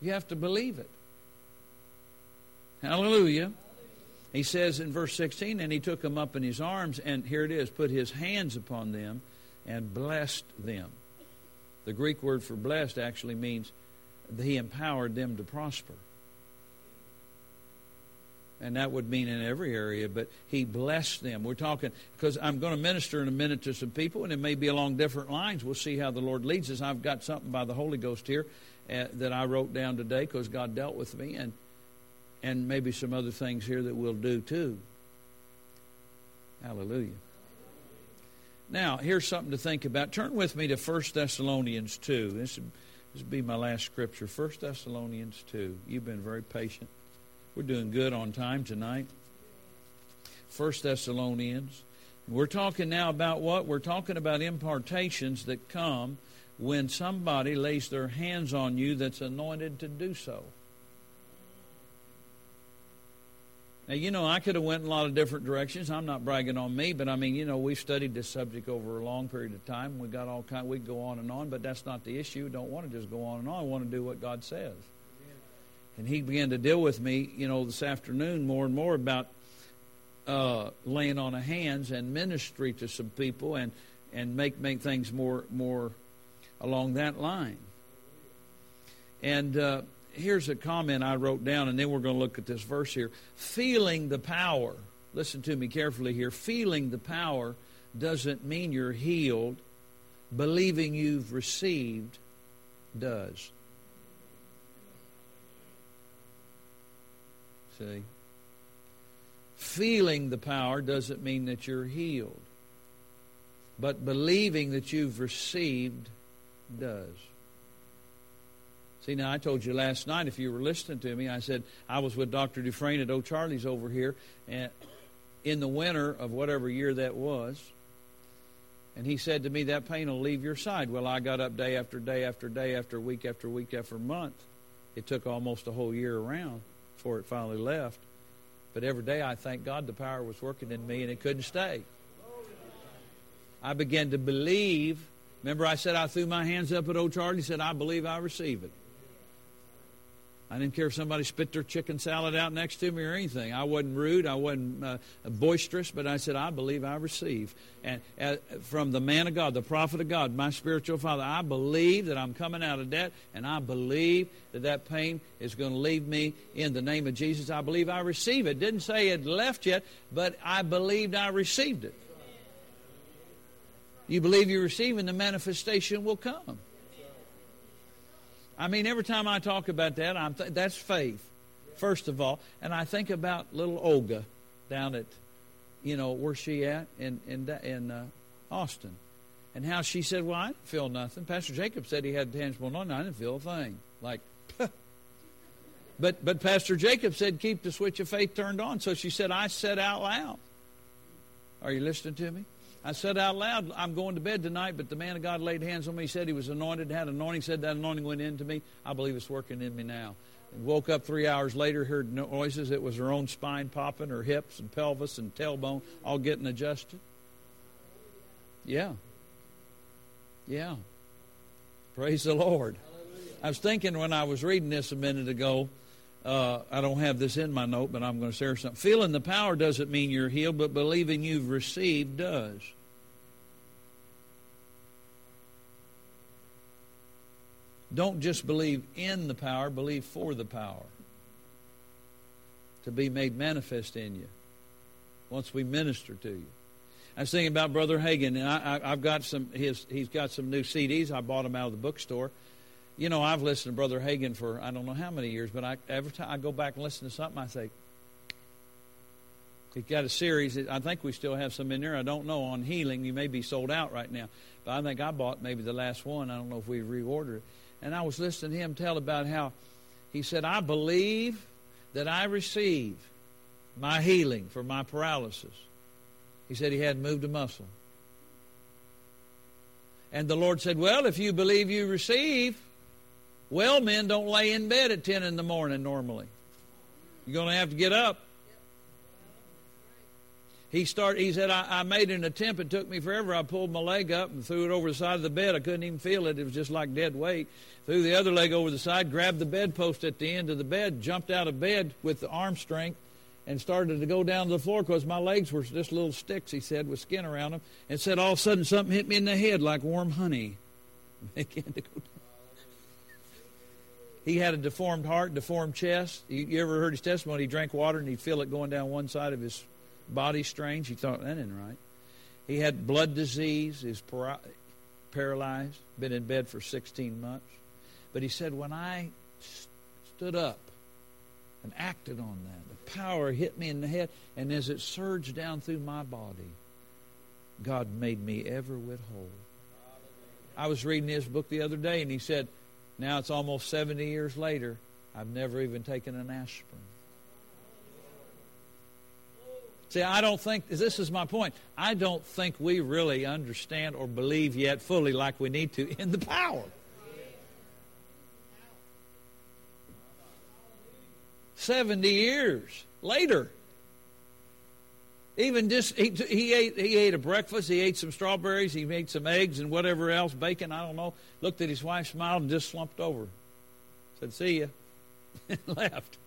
You have to believe it. Hallelujah. He says in verse 16, and he took them up in his arms, and here it is, put his hands upon them and blessed them. The Greek word for blessed actually means he empowered them to prosper. And that would mean in every area, but he blessed them. We're talking, because I'm going to minister in a minute to some people, and it may be along different lines. We'll see how the Lord leads us. I've got something by the Holy Ghost here uh, that I wrote down today because God dealt with me. And and maybe some other things here that we'll do too. Hallelujah. Now, here's something to think about. Turn with me to 1 Thessalonians 2. This would, be my last scripture. 1 Thessalonians 2. You've been very patient. We're doing good on time tonight. 1 Thessalonians. We're talking now about what? We're talking about impartations that come when somebody lays their hands on you that's anointed to do so. Now, you know, I could have went in a lot of different directions. I'm not bragging on me, but I mean, you know, we've studied this subject over a long period of time. We got all kind. We go on and on, but that's not the issue. don't want to just go on and on. I want to do what God says. And he began to deal with me, you know, this afternoon more and more about uh, laying on of hands and ministry to some people, and and make make things more more along that line. And uh, here's a comment I wrote down, and then we're going to look at this verse here. Feeling the power, listen to me carefully here. Feeling the power doesn't mean you're healed, believing you've received does. See? Feeling the power doesn't mean that you're healed, but believing that you've received does. See, now I told you last night, if you were listening to me, I said I was with Dr. Dufresne at O'Charlie's over here and in the winter of whatever year that was. And he said to me, That pain will leave your side. Well, I got up day after day after day after week after week after month. It took almost a whole year around before it finally left. But every day I thank God the power was working in me and it couldn't stay. I began to believe. Remember, I said I threw my hands up at O'Charlie. He said, I believe I receive it. I didn't care if somebody spit their chicken salad out next to me or anything. I wasn't rude. I wasn't uh, boisterous, but I said, I believe I receive. And uh, from the man of God, the prophet of God, my spiritual father, I believe that I'm coming out of debt, and I believe that that pain is going to leave me in the name of Jesus. I believe I receive it. Didn't say it left yet, but I believed I received it. You believe you receive, and the manifestation will come. I mean, every time I talk about that, I'm th- that's faith, first of all. And I think about little Olga down at, you know, where she at in in in uh, Austin, and how she said, "Well, I didn't feel nothing." Pastor Jacob said he had tangible anointing. I didn't feel a thing. Like, (laughs) but but Pastor Jacob said, "Keep the switch of faith turned on." So she said, "I said out loud." Are you listening to me? I said out loud, I'm going to bed tonight, but the man of God laid hands on me. Said he was anointed, had anointing, said that anointing went into me. I believe it's working in me now. And woke up three hours later, heard noises. It was her own spine popping, her hips and pelvis and tailbone all getting adjusted. Yeah. Yeah. Praise the Lord. I was thinking when I was reading this a minute ago, uh, I don't have this in my note, but I'm going to share something. Feeling the power doesn't mean you're healed, but believing you've received does. Don't just believe in the power, believe for the power to be made manifest in you once we minister to you. I was thinking about Brother Hagin, and I, I've got some his. He's got some new CDs. I bought them out of the bookstore. You know, I've listened to Brother Hagin for I don't know how many years, but I, every time I go back and listen to something, I say, He's got a series. I think we still have some in there. I don't know on healing. You may be sold out right now, but I think I bought maybe the last one. I don't know if we've reordered it. And I was listening to him tell about how he said, "I believe that I receive my healing for my paralysis." He said he hadn't moved a muscle. And the Lord said, Well, if you believe you receive, well men don't lay in bed at 10 in the morning normally. You're going to have to get up. He started he said I, I, made an attempt. It took me forever. I pulled my leg up and threw it over the side of the bed. I couldn't even feel it. It was just like dead weight. Threw the other leg over the side grabbed the bedpost at the end of the bed jumped out of bed with the arm strength and started to go down to the floor because my legs were just little sticks he said with skin around them and said all of a sudden something hit me in the head like warm honey. (laughs) Began to go down. He had a deformed heart, deformed chest. You, you ever heard his testimony? He drank water and he'd feel it going down one side of his body strange. He thought, that isn't right. He had blood disease. He's paralyzed, been in bed for 16 months. But he said, when I stood up and acted on that, the power hit me in the head, and as it surged down through my body, God made me ever with whole. I was reading his book the other day, and he said, now it's almost 70 years later, I've never even taken an aspirin. See, I don't think, this is my point, I don't think we really understand or believe yet fully like we need to in the power. Seventy years later, even just he, he ate he ate a breakfast. He ate some strawberries. He made some eggs and whatever else, bacon. I don't know. Looked at his wife, smiled, and just slumped over. Said, "See ya," and (laughs) left.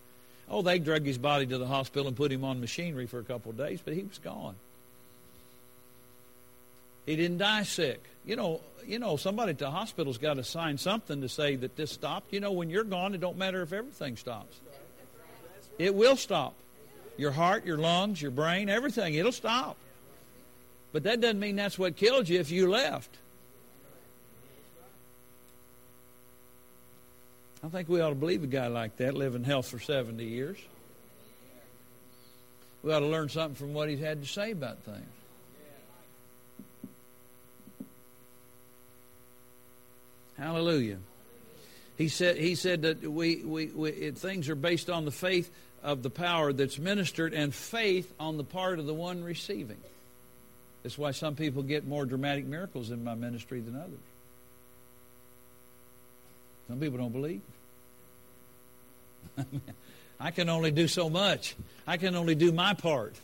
Oh, they drug his body to the hospital and put him on machinery for a couple of days, but he was gone. He didn't die sick. You know, you know, somebody at the hospital's got to sign something to say that this stopped. You know, when you're gone, it don't matter if everything stops. It will stop. Your heart, your lungs, your brain, everything, it'll stop. But that doesn't mean that's what killed you if you left. I think we ought to believe a guy like that, live in health for 70 years. We ought to learn something from what he's had to say about things. Hallelujah. He said, he said that we, we, we it, things are based on the faith of the power that's ministered and faith on the part of the one receiving. That's why some people get more dramatic miracles in my ministry than others. Some people don't believe. (laughs) I can only do so much. I can only do my part.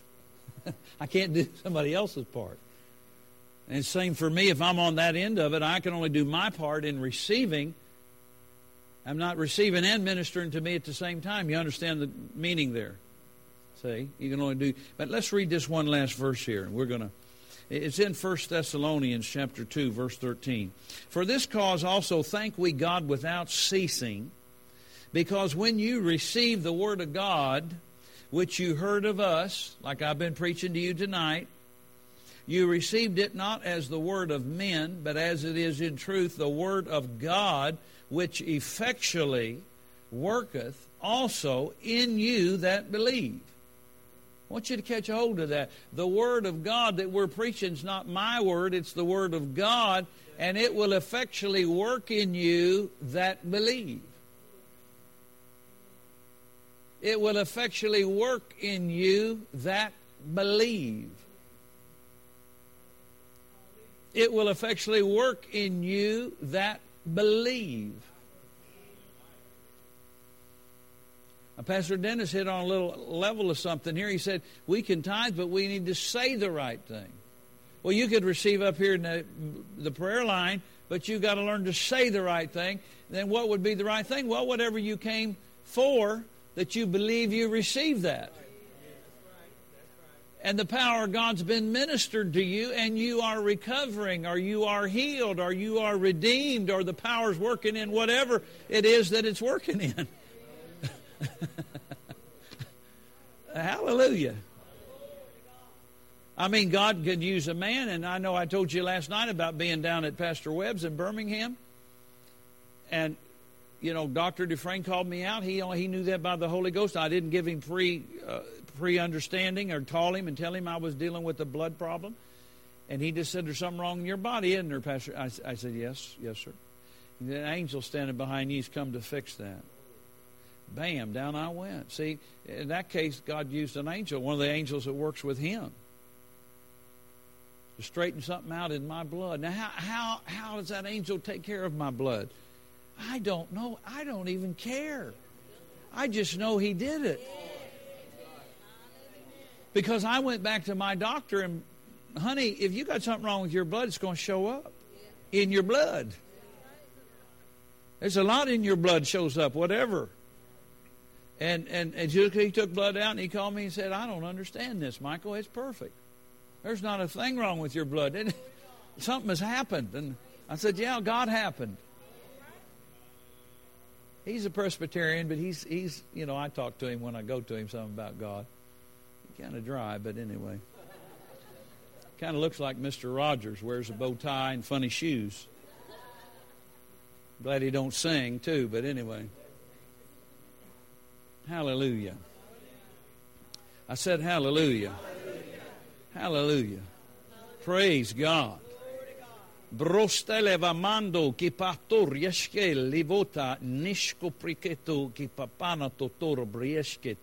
(laughs) I can't do somebody else's part. And same for me, if I'm on that end of it, I can only do my part in receiving. I'm not receiving and ministering to me at the same time. You understand the meaning there. See, you can only do. But let's read this one last verse here. And we're going to. It's in 1 Thessalonians chapter 2 verse 13. For this cause also thank we God without ceasing because when you receive the word of God which you heard of us like I've been preaching to you tonight you received it not as the word of men but as it is in truth the word of God which effectually worketh also in you that believe I want you to catch hold of that. The Word of God that we're preaching is not my word, it's the Word of God, and it will effectually work in you that believe. It will effectually work in you that believe. It will effectually work in you that believe. Pastor Dennis hit on a little level of something here. He said, We can tithe, but we need to say the right thing. Well, you could receive up here in the, the prayer line, but you've got to learn to say the right thing. Then what would be the right thing? Well, whatever you came for, that you believe you received that. And the power of God's been ministered to you, and you are recovering, or you are healed, or you are redeemed, or the power's working in whatever it is that it's working in. (laughs) Hallelujah. I mean, God could use a man, and I know I told you last night about being down at Pastor Webb's in Birmingham. And, you know, Dr. Dufresne called me out. He, he knew that by the Holy Ghost. I didn't give him free. uh, pre understanding or call him and tell him I was dealing with a blood problem. And he just said, There's something wrong in your body, isn't there, Pastor? I, I said, Yes, yes, sir. And an angel standing behind you's come to fix that. Bam, down I went. See, in that case, God used an angel, one of the angels that works with him to straighten something out in my blood. Now, how, how, how does that angel take care of my blood? I don't know. I don't even care. I just know he did it. Because I went back to my doctor and, honey, if you got something wrong with your blood, it's going to show up in your blood. There's a lot in your blood shows up, whatever. And and, and he took blood out and he called me and said, I don't understand this, Michael. It's perfect. There's not a thing wrong with your blood. (laughs) Something has happened. And I said, Yeah, God happened. He's a Presbyterian, but he's, he's you know, I talk to him when I go to him something about God. Kind of dry, but anyway. Kind of looks like Mr. Rogers, wears a bow tie and funny shoes. Glad he don't sing, too, but anyway. Hallelujah. I said hallelujah. Hallelujah. Praise God. Brosteleva mando ki pastor yeshkel livota nishko priketo ki papana totor brieshke